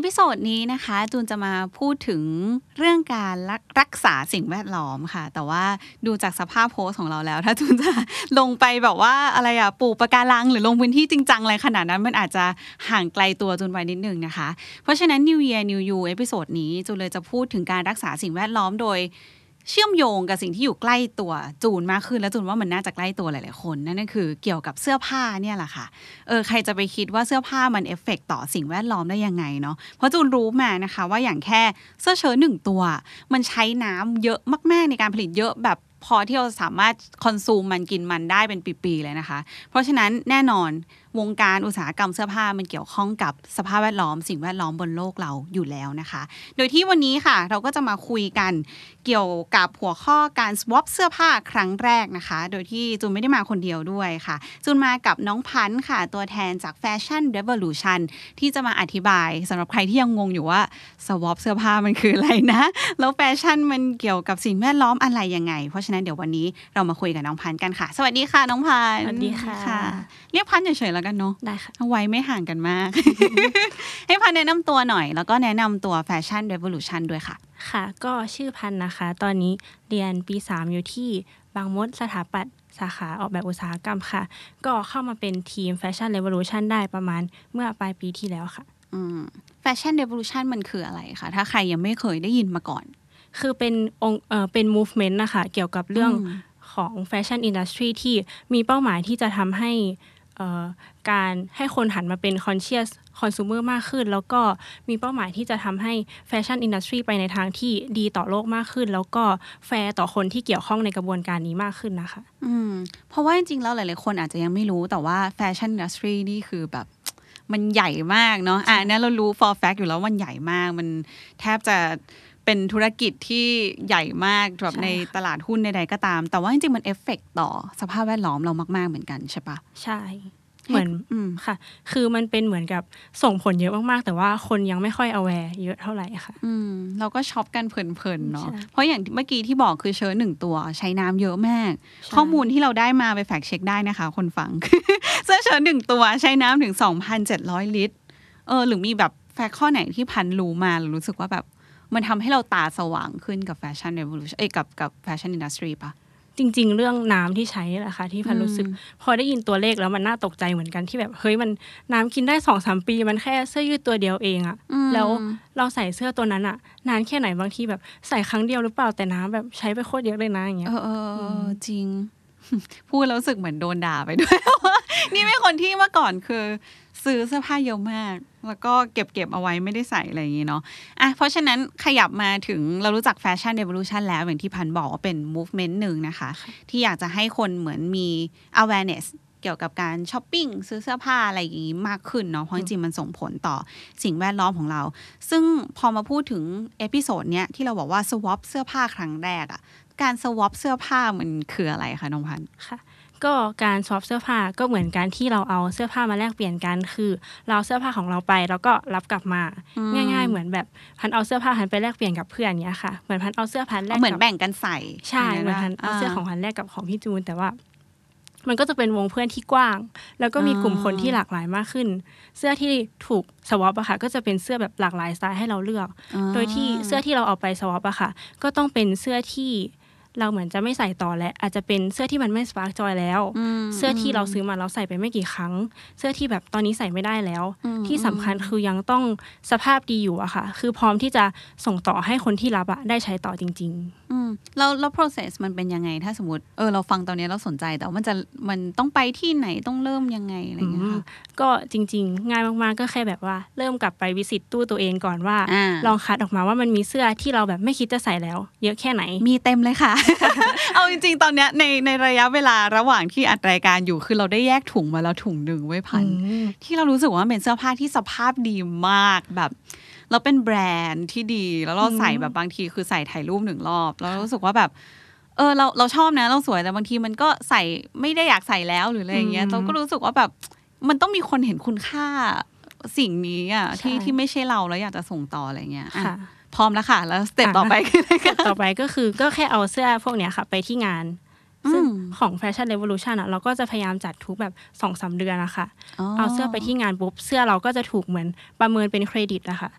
อพิโซดนี้นะคะจูนจะมาพูดถึงเรื่องการรักรักษาสิ่งแวดล้อมค่ะ แต่ว่าดูจากสภาพโพสของเราแล้ว ถ้าจูนจะลงไปแบบว่าอะไรอะปลูกปะการัง หรือลงพื้นที่จริงจังอะไรขนาดนั้นมันอาจจะห่างไกลตัวจูนไปนิดนึงนะคะ เพราะฉะนั้น New Year New You episode นี้จูนเลยจะพูดถึงการรักษาสิ่งแวดล้อมโดย เชื่อมโยงกับสิ่งที่อยู่ใกล้ตัวจูนมากขึ้น แล้วจูนว่ามันน่าจะใกล้ตัวหลาย ๆ คน นั่นก็คือเกี่ยวกับเสื้อผ้าเนี่ยแหละค่ะเออใครจะไปคิดว่าเสื้อผ้ามันเอฟเฟกต่อสิ่งแวดล้อมได้ยังไงเนาะเพราะจูนรู้มานะคะ ว่าอย่างแค่เสื้อเชิ้ตหนึ่งตัว มันใช้น้ำเยอะมาก ๆ ในการผลิตเยอะแบบพอที่เราสามารถคอนซูมมันกินมันได้เป็นปีๆเลยนะคะ เพราะฉะนั้นแน่นอนวงการอุตสาหกรรมเสื้อผ้ามันเกี่ยวข้องกับสภาพแวดล้อม สิ่งแวดล้อมบนโลกเราอยู่แล้วนะคะ โดยที่วันนี้ค่ะ เราก็จะมาคุยกันเกี่ยวกับหัวข้อการ swap เสื้อผ้าครั้งแรกนะคะ โดยที่จูนไม่ได้มาคนเดียวด้วยค่ะ จูนมากับน้องพันธ์ค่ะ ตัวแทนจาก Fashion Revolution ที่จะมาอธิบายสำหรับใครที่ยังงงอยู่ว่า swap เสื้อผ้ามันคืออะไรนะ แล้วแฟชั่นมันเกี่ยวกับสิ่งแวดล้อมอะไรยังไง เพราะฉะนั้นเดี๋ยววันนี้เรามาคุยกับน้องพันธ์กันค่ะ สวัสดีค่ะน้องพันธ์สวัสดีค่ะ เรียกพันธ์เฉยๆแล้วกันเนาะได้ค่ะเอาไว้ไม่ห่างกันมาก ให้พันแนะนำตัวหน่อย แล้วก็แนะนำตัว Fashion Revolution ด้วยค่ะ ค่ะ ก็ชื่อพันธ์นะคะ ตอนนี้เรียนปี 3 อยู่ที่บางมดสถาปัตย์สาขาออกแบบอุตสาหกรรมค่ะ ก็เข้ามาเป็นทีม Fashion Revolution ได้ประมาณเมื่อปลายปีที่แล้วค่ะอืม Fashion Revolution มันคืออะไรคะ ถ้าใครยังไม่เคยได้ยินมาก่อน คือเป็นองค์เอ่อเป็น movement นะคะ เกี่ยวกับเรื่องอืมของ fashion industry ที่มีเป้าหมายที่จะทำให้เอ่อ การให้คนหันมาเป็น conscious consumer มากขึ้น แล้วก็มีเป้าหมายที่จะทำให้ fashion industry ไปในทางที่ดีต่อโลกมากขึ้น แล้วก็แฟร์ต่อคนที่เกี่ยวข้องในกระบวนการนี้มากขึ้นนะคะ อืม เพราะว่าจริงๆ แล้วหลายๆ คนอาจจะยังไม่รู้แต่ว่า Fashion Industry นี่คือแบบมันใหญ่มากเนาะอ่าเนี่ยเรารู้ for fact อยู่แล้วมันใหญ่มาก มันแทบจะ เป็นธุรกิจที่ใหญ่มากแบบใช่ในตลาดหุ้นใดๆก็ตาม แต่ว่าจริงๆ มันเอฟเฟกต่อสภาพแวดล้อมเรามาก ๆ เหมือนกันใช่ปะใช่เหมือนอืมค่ะ คือมันเป็นเหมือนกับส่งผลเยอะมากๆ แต่ว่าคนยังไม่ค่อย aware เยอะเท่าไหร่ค่ะ อืมเราก็ช็อปกันเพลินๆเนาะใช่เพราะอย่างเมื่อกี้ที่บอกคือเชิ้ตหนึ่งตัวใช้น้ำเยอะมากใช่ข้อมูลที่เราได้มาไป fact check ได้นะคะ คนฟังเสื้อเชิ้ตหนึ่งตัวใช้น้ำถึง2,700ลิตร เออหรือมีแบบ fact ข้อไหนที่พันรู้มาหรือรู้สึกว่าแบบ มันทำให้เราตาสว่างขึ้นกับแฟชั่นเ v ว l u t i o n เอ้ยกับกับ fashion industryรีปะจริง ๆ เรื่องน้ำที่ใช้นี่แหละค่ะที่พันอืมรู้สึก พอได้ยินตัวเลขแล้วมันน่าตกใจเหมือนกันที่แบบเฮ้ยมันน้ำกินได้สองสามปี มันแค่เสื้อยืดตัวเดียวเองอะอืมแล้วเราใส่เสื้อตัวนั้นอะนานแค่ไหนบางทีแบบใส่ครั้งเดียวหรือเปล่าแต่น้ำแบบใช้ไปโคตรเยอะเลยนะอย่างเงี้ยเออเออเออจริงพูดแล้วรู้สึกเหมือนโดนด่าไปด้วยว่า นี่เป็นคนที่เมื่อก่อนคือ ซื้อเสื้อผ้าเยอะมาก แล้วก็เก็บเก็บเอาไว้ไม่ได้ใส่อะไรอย่างงี้เนาะอะเพราะฉะนั้นขยับมาถึงเรารู้จักแฟชั่นเ v ว l u t i o n แล้วอย่างที่พันบอกว่าเป็น movement หนึ่งนะคะ ที่อยากจะให้คนเหมือนมี awareness เกี่ยวกับการช้อปปิ้งซื้อเสื้อผ้าอะไรอย่างนี้มากขึ้นเนาะเพราะจริงๆมันส่งผลต่อสิ่งแวดล้อมของเรา ซึ่งพอมาพูดถึง episode เนี้ยที่เราบอกว่า swap เสื้อผ้าครั้งแรกอะการ swap เสื้อผ้ามันคืออะไรคะน้องพันธุ์ค่ะ ก็การ swap เสื้อผ้าก็เหมือนการที่เราเอาเสื้อผ้ามาแลกเปลี่ยนกัน คือเราเอาเสื้อผ้าของเราไปแล้วก็รับกลับมาอืมง่าย ๆ เหมือนแบบพันเอาเสื้อผ้าพันไปแลกเปลี่ยนกับเพื่อนเนี้ยค่ะเหมือนพันเอาเสื้อพันแลกเหมือนกับแบ่งกันใส่ใช่เหมือนพันเอาเสื้อของพันแลกกับของพี่จูนแต่ว่ามันก็จะเป็นวงเพื่อนที่กว้าง แล้วก็มีกลุ่มคนที่หลากหลายมากขึ้น เสื้อที่ถูกสวอปอะค่ะ ก็จะเป็นเสื้อแบบหลากหลายสไตล์ให้เราเลือกอ่าโดยที่เสื้อที่เราเอาไปสวอปอะค่ะ ก็ต้องเป็นเสื้อที่ เราเหมือนจะไม่ใส่ต่อแล้วอาจจะเป็นเสื้อที่มันไม่สปาร์กจอยแล้วมเสื้อที่เราซื้อมาเราใส่ไปไม่กี่ครั้ง เสื้อที่แบบตอนนี้ใส่ไม่ได้แล้วอืมที่สำคัญคือยังต้องสภาพดีอยู่อะค่ะ คือพร้อมที่จะส่งต่อให้คนที่รับอะได้ใช้ต่อจริงๆอืมแล้วแล้ว process มันเป็นยังไง ถ้าสมมติเออเราฟังตอนนี้เราสนใจแต่ว่ามันจะมันต้องไปที่ไหนต้องเริ่มยังไงอะไรอย่างเงี้ยค่ะก็จริง ๆ ง่ายมากๆก็แค่แบบว่า เริ่มกลับไปวิสิตตู้ตัวเองก่อนว่าอ่า ลองคัดออกมาว่ามันมีเสื้อที่เราแบบไม่คิดจะใส่แล้ว เยอะแค่ไหนมีเต็มเลยค่ะเอาจริง ๆ ตอนเนี้ยในในระยะเวลาระหว่างที่อัดรายการอยู่คือเราได้แยกถุงมาแล้วถุงหนึ่งไว้พันอืมที่เรารู้สึกว่ามันเป็นเสื้อผ้าที่สภาพดีมากแบบเราเป็นแบรนด์ที่ดีแล้วเราใส่แบบบางทีคือใส่ถ่ายรูปหนึ่งรอบ แล้วรู้สึกว่าแบบเออเราเราชอบนะเราสวยแต่บางทีมันก็ใส่ไม่ได้อยากใส่แล้วหรืออะไรอย่างเงี้ยอืมเราก็รู้สึกว่าแบบมันต้องมีคนเห็นคุณค่าสิ่งนี้อะที่ใช่ที่ไม่ใช่เราแล้วอยากจะส่งต่ออะไรเงี้ยอะค่ะ พร้อมแล้วค่ะ แล้วสเต็ปต่อไปคืออะไรคะต่อไปก็คือก็แค่เอาเสื้อพวกเนี้ยค่ะ ไปที่งานซึ่งอืมของ Fashion Revolution อะเราก็จะพยายามจัดทุกแบบสองสาเดือนนะคะเอาเสื้อไปที่งานปุ๊บ เสื้อเราก็จะถูกเหมือนประเมินเป็นเครดิตอะค่ะ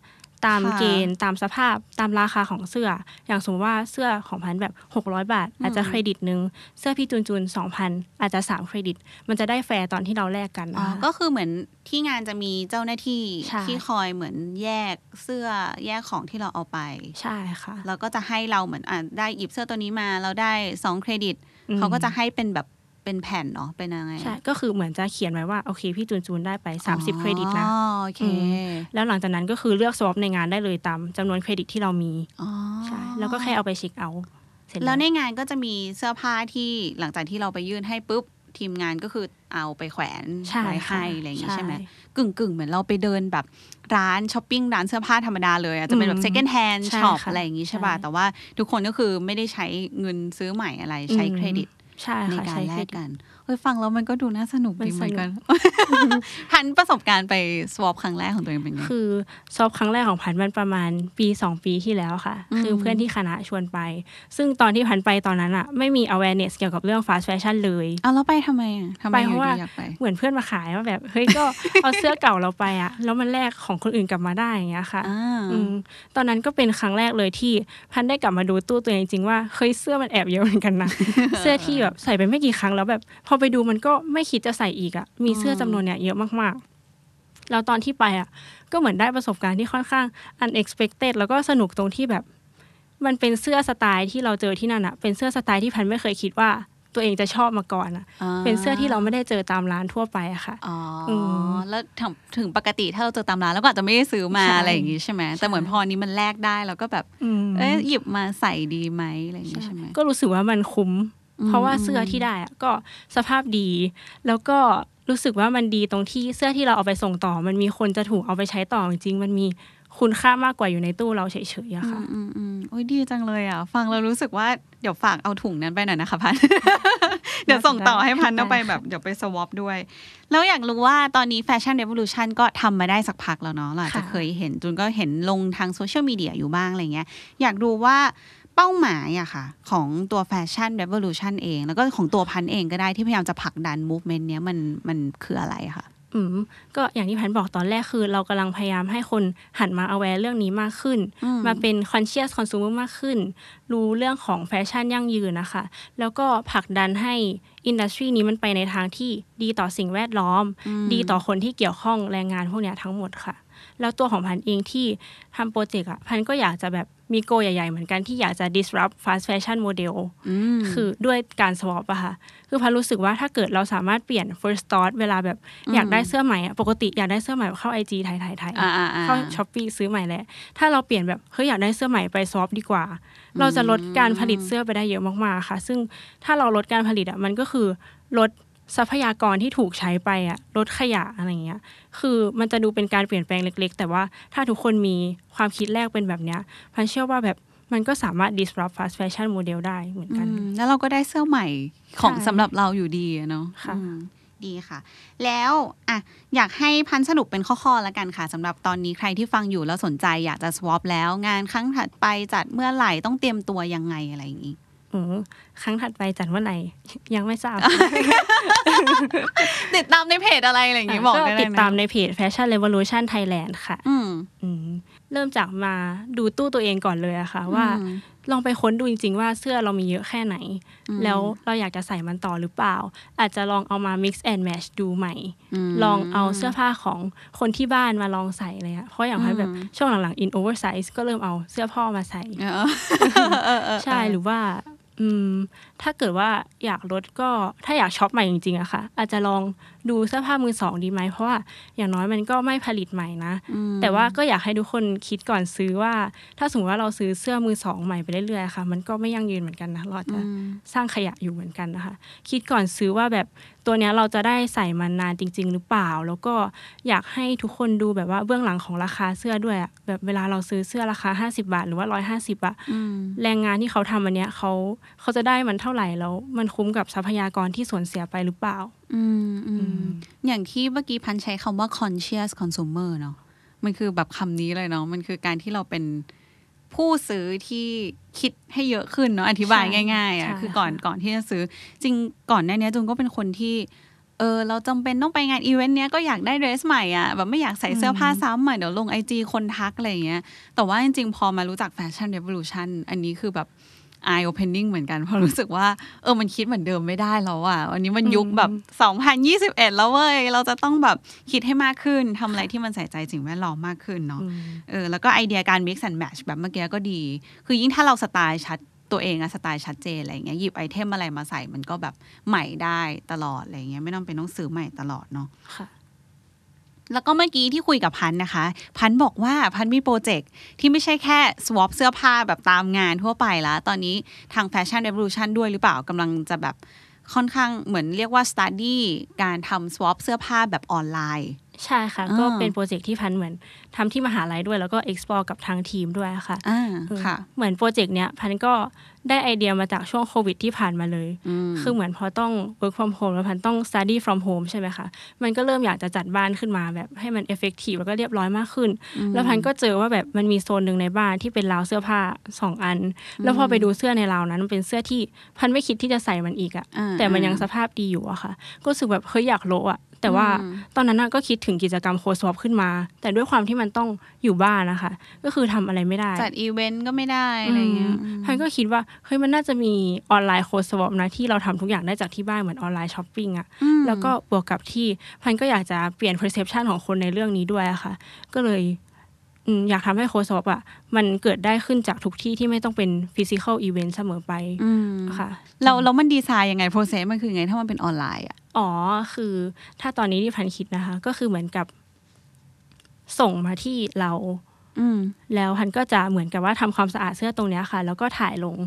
ตามค่ะเกณฑ์ตามสภาพตามราคาของเสื้อ อย่างสมมติว่าเสื้อของพันแบบ 600 บาท อาจจะเครดิตหนึ่งเสื้อพี่จูนจูน2,000อาจจะ 3 เครดิต มันจะได้แฟร์ตอนที่เราแลกกันอ๋อนะคะก็คือเหมือนที่งานจะมีเจ้าหน้าที่ใช่ที่คอยเหมือนแยกเสื้อแยกของที่เราเอาไปใช่ค่ะแล้วก็จะให้เราเหมือนอะได้หยิบเสื้อตัวนี้มาเราได้สองเครดิตอืมเขาก็จะให้เป็นแบบ เป็นแผ่นเนาะเป็นยังไงใช่ก็คือเหมือนจะเขียนไว้ว่าโอเคพี่จูนจูนได้ไป 30 เครดิตนะอ๋อโอเคอืมแล้วหลังจากนั้นก็คือเลือก swap ในงานได้เลยตามจำนวนเครดิตที่เรามีอ๋อใช่แล้วก็แค่เอาไป check out เสร็จแล้วในงานก็จะมีเสื้อผ้าที่หลังจากที่เราไปยื่นให้ปุ๊บทีมงานก็คือเอาไปแขวนใช่ไว้ค่ะให้อะไรอย่างงี้ใช่ไหมใช่กึ่งกึ่งๆเหมือนเราไปเดินแบบร้านช้อปปิ้งร้านเสื้อผ้าธรรมดาเลยอาจจะเป็นแบบอืม second hand ใช่ shop ค่ะอะไรอย่างงี้ใช่ป่ะใช่แต่ว่าทุกคนก็คือไม่ได้ใช้เงินซื้อใหม่อะไรใช้อืมเครดิต ใช่ในค่ะการใช้เครดิตกัน เฮ้ยฟังแล้วมันก็ดูน่าสนุกมันดีเหมือนกันสนุพันประสบการณ์ไป swap ครั้งแรกของตัวเองเป็นไง คือซอฟครั้งแรกของพันธุ์มันประมาณปีสองปีที่แล้วค่ะอืมคือเพื่อนที่คณะชวนไป ซึ่งตอนที่พันธุ์ไปตอนนั้นอะไม่มี awareness เกี่ยวกับเรื่อง fast fashion เลยเอาแล้วไปทำไมอะทำไมไปอเพยู่ราะว่าดีอยากไปเหมือนเพื่อนมาขายว่าแบบ เฮ้ยก็เอาเสื้อเก่าเราไปอะแล้วมันแลกของคนอื่นกลับมาได้อย่างเงี้ยค่ะอ่าอืมตอนนั้นก็เป็นครั้งแรกเลยที่พันได้กลับมาดูตู้ตัวเองจริงๆว่าเฮ้ยเสื้อมันแอบเยอะเหมือนกันนะเสื้อที่แบบใส่ไปไม่กี่ครั้งแล้วแบบพอไปดูมันก็ไม่คิดจะใส่อีกอะมีเสื้อจำนวนเนี้ยเยอะมากๆ แล้วตอนที่ไปอะก็เหมือนได้ประสบการณ์ที่ค่อนข้าง unexpected แล้วก็สนุกตรงที่แบบ มันเป็นเสื้อสไตล์ที่เราเจอที่นั่นอะเป็นเสื้อสไตล์ที่พันไม่เคยคิดว่าตัวเองจะชอบมาก่อนอะเป็นเสื้อที่เราไม่ได้เจอตามร้านทั่วไปอะค่ะ อ๋ออมแล้วถึงถึงปกติถ้าเราเจอตามร้านแล้วก็อาจจะไม่ได้ซื้อมาใช่อะไรอย่างงี้ใช่ไหม แต่เหมือนพอนี้มันแลกได้แล้วก็แบบอืมเอ้ยหยิบมาใส่ดีไหมอะไรอย่างงี้ใช่ไหม ก็รู้สึกว่ามันคุ้มอืม เพราะว่าเสื้อที่ได้อะก็สภาพดี แล้วก็รู้สึกว่ามันดีตรงที่เสื้อที่เราเอาไปส่งต่อ มันมีคนจะถูกเอาไปใช้ต่อจริงๆมันมีคุณค่ามากกว่าอยู่ในตู้เราเฉยๆอะค่ะ อืมอืมโอ้ยดีจังเลยอะฟังแล้วรู้สึกว่าเดี๋ยวฝากเอาถุงนั้นไปหน่อยนะคะพัน เดี๋ยวส่งต่อให้พันได้เอาไปแบบเดี๋ยวไปสวอปด้วย แล้วอยากรู้ว่าตอนนี้แฟชั่น r ร v o l u t i o n ก็ทำมาได้สักพักแล้วเนาะเราอาจจะค่ะเคยเห็นจุนก็เห็นลงทางโซเชียลมีเดียอยู่บ้างอะไรเงี้ย อยากรู้ว่า เป้าหมายอะค่ะ ของตัวแฟชั่น r ร v o l u t i o n เอง แล้วก็ของตัวพันเองก็ได้ที่พยายามจะผลักดัน movement เนี้ยมันมันคืออะไรอะคะอืมก็อย่างที่พันบอกตอนแรกคือ เรากำลังพยายามให้คนหันมา aware เรื่องนี้มากขึ้นอืมมาเป็น conscious consumer มากขึ้น รู้เรื่องของแฟชั่นยั่งยืนนะคะ แล้วก็ผลักดันให้อินดัสทรีนี้มันไปในทางที่ดีต่อสิ่งแวดล้อม ดีต่อคนที่เกี่ยวข้องแรงงานพวกเนี้ยทั้งหมดค่ะ แล้วตัวของพันเองที่ทำโปรเจกต์อะพันก็อยากจะแบบ มีโกใหญ่ ๆ เหมือนกันที่อยากจะ disrupt fast fashion model อืมคือด้วยการ swap อะค่ะ คือพันรู้สึกว่าถ้าเกิดเราสามารถเปลี่ยน first thought เวลาแบบอยากได้เสื้อใหม่อะปกติอยากได้เสื้อใหม่เข้า IG ถ่ายถ่ายถ่ายอ่าอ่าอ่าเข้าช้อปปีซื้อใหม่แหละ ถ้าเราเปลี่ยนแบบเฮ้ยอยากได้เสื้อใหม่ไป swap ดีกว่า เราจะลดการผลิตเสื้อไปได้เยอะมากๆค่ะ ซึ่งถ้าเราลดการผลิตอะมันก็คือลด ทรัพยากรที่ถูกใช้ไปอะลดขยะอะไรอย่างเงี้ย คือมันจะดูเป็นการเปลี่ยนแปลงเล็ก ๆ แต่ว่าถ้าทุกคนมีความคิดแรกเป็นแบบเนี้ยพันเชื่อว่าแบบมันก็สามารถ disrupt fast fashion model ได้เหมือนกันอืมแล้วเราก็ได้เสื้อใหม่ของใช่สำหรับเราอยู่ดีอะเนาะค่ะอืมดีค่ะ แล้วอะอยากให้พันสรุปเป็นข้อๆแล้วกันค่ะสำหรับตอนนี้ใครที่ฟังอยู่แล้วสนใจอยากจะ swap แล้วงานครั้งถัดไปจัดเมื่อไหร่ต้องเตรียมตัวยังไงอะไรอย่างนี้ อืมครั้งถัดไปจัดเมื่อไหร่ยังไม่ทราบ ติดตามในเพจอะไรอะไรอย่างนี้บอกได้เลยนะติดตามในเพจ Fashion Revolution Thailand ค่ะ อืมอืมเริ่มจากมาดูตู้ตัวเองก่อนเลยอะค่ะ ว่าอืมลองไปค้นดูจริง ๆ ว่าเสื้อเรามีเยอะแค่ไหนอืมแล้วเราอยากจะใส่มันต่อหรือเปล่า อาจจะลองเอามา mix and match ดูใหม่มลองเอาเสื้อผ้าของคนที่บ้านมาลองใส่เลยอะเพราะอย่างพันแบบอืมช่วงหลังๆ in oversize ก็เริ่มเอาเสื้อพ่อมาใส่เออเออเออใช่หรือว่าอืม ถ้าเกิดว่าอยากลดก็ถ้าอยากช็อปใหม่จริงๆอะค่ะ อาจจะลองดูเสื้อผ้ามือสองดีไหมเพราะว่าอย่างน้อยมันก็ไม่ผลิตใหม่นะอืมแต่ว่าก็อยากให้ทุกคนคิดก่อนซื้อว่า ถ้าสมมติว่าเราซื้อเสื้อมือสองใหม่ไปเรื่อยๆค่ะ มันก็ไม่ยั่งยืนเหมือนกันนะเราอาจจะอืมสร้างขยะอยู่เหมือนกันนะคะ คิดก่อนซื้อว่าแบบตัวเนี้ยเราจะได้ใส่มันนานจริง ๆ หรือเปล่า แล้วก็อยากให้ทุกคนดูแบบว่าเบื้องหลังของราคาเสื้อด้วยอะแบบเวลาเราซื้อเสื้อราคา 50 บาท หรือว่า 150อะอืมแรงงานที่เขาทำอันเนี้ยเขาเขาจะได้มันเท่าไหร่แล้ว มันคุ้มกับทรัพยากรที่สูญเสียไปหรือเปล่า อืมอือืมมอย่างที่เมื่อกี้พันใช้คำว่า conscious consumer เนาะมันคือแบบคำนี้เลยเนาะมันคือการที่เราเป็นผู้ซื้อที่คิดให้เยอะขึ้นเนาะอธิบายใช่ง่ายๆอะใช่คือก่อนค่ะก่อนที่จะซื้อ จริงก่อนหน้านี้จุนก็เป็นคนที่เออเราจำเป็นต้องไปงานอีเวนต์เนี้ยก็อยากได้เดรสใหม่อะแบบไม่อยากใส่เสื้อผ้าซ้ำอะเดี๋ยวลงไอจีคนทักอะไรอย่างเงี้ยแต่ว่าจริงๆ พอมารู้จักแฟชั่นเร v o l u t i o n อันนี้คือแบบ eye opening เหมือนกันเพราะรู้สึกว่าเออมันคิดเหมือนเดิมไม่ได้แล้วอะวันนี้มันยุคแบบ 2021 แล้วเว้ยเราจะต้องแบบคิดให้มากขึ้นทำอะไรที่มันใส่ใจสิ่งแวดล้อมมากขึ้นเนาะอืมเออแล้วก็ไอเดียการ mix and match แบบเมื่อกี้ก็ดี คือยิ่งถ้าเราสไตล์ชัดตัวเองอะสไตล์ชัดเจนอะไรอย่างเงี้ยหยิบไอเทมอะไรมาใส่มันก็แบบใหม่ได้ตลอดอะไรอย่างเงี้ยไม่ต้องเป็นต้องซื้อใหม่ตลอดเนาะค่ะ แล้วก็เมื่อกี้ที่คุยกับพันนะคะ พันบอกว่าพันมีโปรเจกต์ที่ไม่ใช่แค่ swap เสื้อผ้าแบบตามงานทั่วไปแล้ว ตอนนี้ทาง Fashion Revolution ด้วยหรือเปล่ากำลังจะแบบค่อนข้างเหมือนเรียกว่า study การทำ swap เสื้อผ้าแบบออนไลน์ ใช่ค่ะอ่าก็เป็นโปรเจกต์ที่พันเหมือนทำที่มหาลัยด้วยแล้วก็ explore กับทางทีมด้วยค่ะอ่าเออค่ะ เหมือนโปรเจกต์เนี้ยพันก็ได้ไอเดียมาจากช่วงโควิดที่ผ่านมาเลยอืมคือเหมือนพอต้อง work from home แล้วพันต้อง study from home ใช่ไหมคะ มันก็เริ่มอยากจะจัดบ้านขึ้นมาแบบให้มัน effective แล้วก็เรียบร้อยมากขึ้น แล้วพันก็เจอว่าแบบมันมีโซนหนึ่งในบ้านที่เป็นราวเสื้อผ้าสองอัน แล้วพอไปดูเสื้อในราวนั้นมันเป็นเสื้อที่พันไม่คิดที่จะใส่มันอีกอะอ่าแต่มันยังสภาพดีอยู่อะค่ะ ก็รู้สึกแบบเฮ้ยอยากโละอะ แต่ว่าอืมตอนนั้นน่ะก็คิดถึงกิจกรรมโคสวอปขึ้นมา แต่ด้วยความที่มันต้องอยู่บ้านนะคะ ก็คือทำอะไรไม่ได้ จัดอีเวนต์ก็ไม่ได้อะไรเงี้ยอืมพันก็คิดว่าเฮ้ยมันน่าจะมีออนไลน์ co-swap นะที่เราทำทุกอย่างได้จากที่บ้านเหมือนออนไลน์ช้อปปิ้งอะอืมแล้วก็บวกกับที่พันก็อยากจะเปลี่ยน perception ของคนในเรื่องนี้ด้วยอะค่ะ ก็เลยอืมอยากทำให้ co-swap อะมันเกิดได้ขึ้นจากทุกที่ที่ไม่ต้องเป็น physical event เสมอไปอืมค่ะเราแล้วมันดีไซน์ยังไง process มันคือไงถ้ามันเป็นออนไลน์อะ อ๋อคือถ้าตอนนี้ที่พันคิดนะคะ ก็คือเหมือนกับส่งมาที่เรา อืมแล้วพันก็จะเหมือนกับว่าทำความสะอาดเสื้อตรงเนี้ยค่ะ แล้วก็ถ่ายลง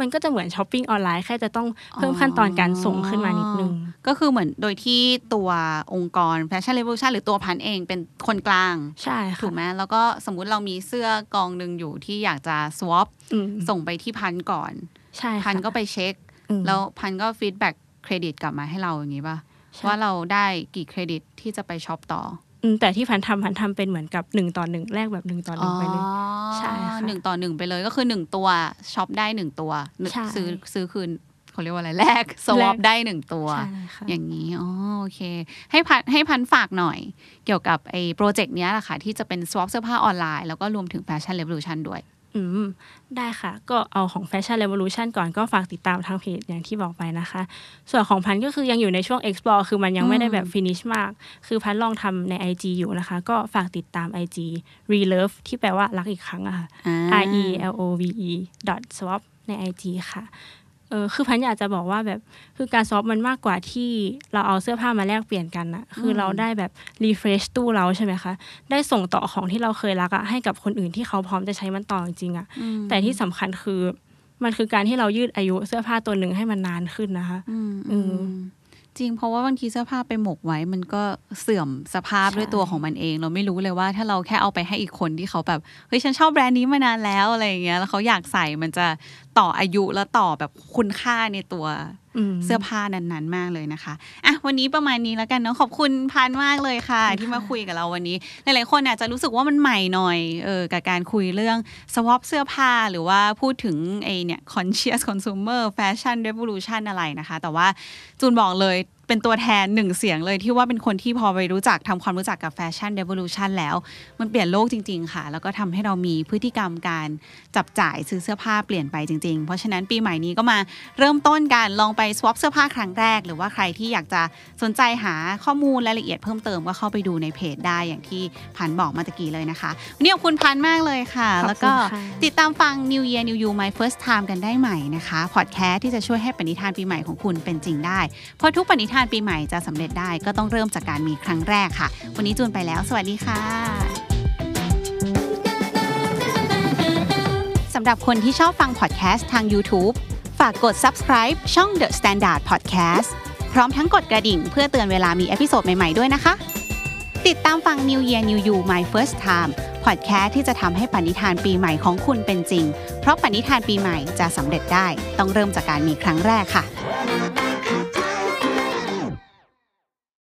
มันก็จะเหมือนช้อปปิ้งออนไลน์แค่จะต้องเพิ่มขั้นตอนการส่งขึ้นมานิดนึง ก็คือเหมือนโดยที่ตัวองค์กร Fashion Revolution หรือตัวพันเองเป็นคนกลาง ใช่ค่ะถูกไหมแล้วก็สมมุติเรามีเสื้อกองหนึ่งอยู่ที่อยากจะ swap อืมส่งไปที่พันก่อน ใช่ค่ะพันก็ไปเช็คอืมแล้วพันก็ feedback เครดิตกลับมาให้เราอย่างนี้ป่ะใช่ว่าเราได้กี่เครดิตที่จะไปช็อปต่ออืมแต่ที่พันทำพันทำเป็นเหมือนกับหนึ่งต่อหนึ่งแลกแบบหนึ่งต่อหนึ่งไปเลยใช่ค่ะหนึ่งต่อหนึ่งไปเลยก็คือหนึ่งตัวช็อปได้หนึ่งตัวใช่ซื้อซื้อคืนเขาเรียกว่าอะไรแลก swap แลกได้หนึ่งตัวใช่ค่ะอย่างนี้อ๋อโอเค ให้พันให้พันฝากหน่อย เกี่ยวกับไอ้โปรเจกต์เนี้ยแหละค่ะ ที่จะเป็น swap เสื้อผ้าออนไลน์แล้วก็รวมถึง Fashion Revolution ด้วย อืม ได้ค่ะ ก็เอาของ Fashion Revolution ก่อนก็ฝากติดตามทางเพจอย่างที่บอกไปนะคะ ส่วนของพันก็คือยังอยู่ในช่วง explore คือมันยังไม่ได้แบบ finish มาก คือพันลองทำใน IG อยู่นะคะ ก็ฝากติดตาม IG relove ที่แปลว่ารักอีกครั้งอะค่ะอ่า R E L O V E dot swap ใน IG ค่ะ เออคือพันอยากจะบอกว่าแบบคือการ swap มันมากกว่าที่เราเอาเสื้อผ้ามาแลกเปลี่ยนกันนะคือเราได้แบบ refresh ตู้เราใช่ไหมคะ ได้ส่งต่อของที่เราเคยรักอะให้กับคนอื่นที่เขาพร้อมจะใช้มันต่อจริงๆอะแต่ที่สำคัญคือมันคือการที่เรายืดอายุเสื้อผ้าตัวหนึ่งให้มันนานขึ้นนะคะ อืมอือืมม จริงเพราะว่าบางทีเสื้อผ้าไปหมกไว้ มันก็เสื่อมสภาพด้วยตัวของมันเอง เราไม่รู้เลยว่าถ้าเราแค่เอาไปให้อีกคนที่เขาแบบเฮ้ยฉันชอบแบรนด์นี้มานานแล้วอะไรอย่างเงี้ยแล้วเขาอยากใส่มันจะต่ออายุแล้วต่อแบบคุณค่าในตัว เสื้อผ้านั้นๆ มากเลยนะคะอะวันนี้ประมาณนี้แล้วกันเนาะขอบคุณพันมากเลยค่ะ ที่มาคุยกับเราวันนี้ หลายๆคนอาจจะรู้สึกว่ามันใหม่หน่อยเออกับการคุยเรื่อง swap เสื้อผ้าหรือว่าพูดถึงไอเนี่ย conscious consumer fashion revolution อะไรนะคะ แต่ว่าจูนบอกเลย เป็นตัวแทนหนึ่งเสียงเลยที่ว่าเป็นคนที่พอไปรู้จักทำความรู้จักกับแฟชั่น revolution แล้ว มันเปลี่ยนโลกจริง ๆ ค่ะ แล้วก็ทำให้เรามีพฤติกรรมการจับจ่ายซื้อเสื้อผ้าเปลี่ยนไปจริง ๆ เพราะฉะนั้นปีใหม่นี้ก็มาเริ่มต้นกันลองไป swap เสื้อผ้าครั้งแรก หรือว่าใครที่อยากจะสนใจหาข้อมูลรายละเอียดเพิ่มเติมก็เข้าไปดูในเพจได้อย่างที่พันบอกมาตะกี้เลยนะคะวันนี้ขอบคุณพันมากเลยค่ะขอบคุณแล้วก็ค่ะติดตามฟัง New Year New You My First Time กันได้ใหม่นะคะพอดแคสต์ที่จะช่วยให้ปณิธานปีใหม่ของคุณเป็นจริงได้เพราะทุกปณิธานปีใหม่จะสำเร็จได้ก็ต้องเริ่มจากการมีครั้งแรกค่ะ วันนี้จูนไปแล้ว สวัสดีค่ะสำหรับคนที่ชอบฟังพอดแคสต์ทาง YouTube ฝากกด subscribe ช่อง The Standard Podcast พร้อมทั้งกดกระดิ่งเพื่อเตือนเวลามีเอพิโซดใหม่ ๆ ด้วยนะคะ ติดตามฟัง New Year New You My First Time พอดแคสต์ที่จะทำให้ปณิธานปีใหม่ของคุณเป็นจริง เพราะปณิธานปีใหม่จะสำเร็จได้ ต้องเริ่มจากการมีครั้งแรกค่ะ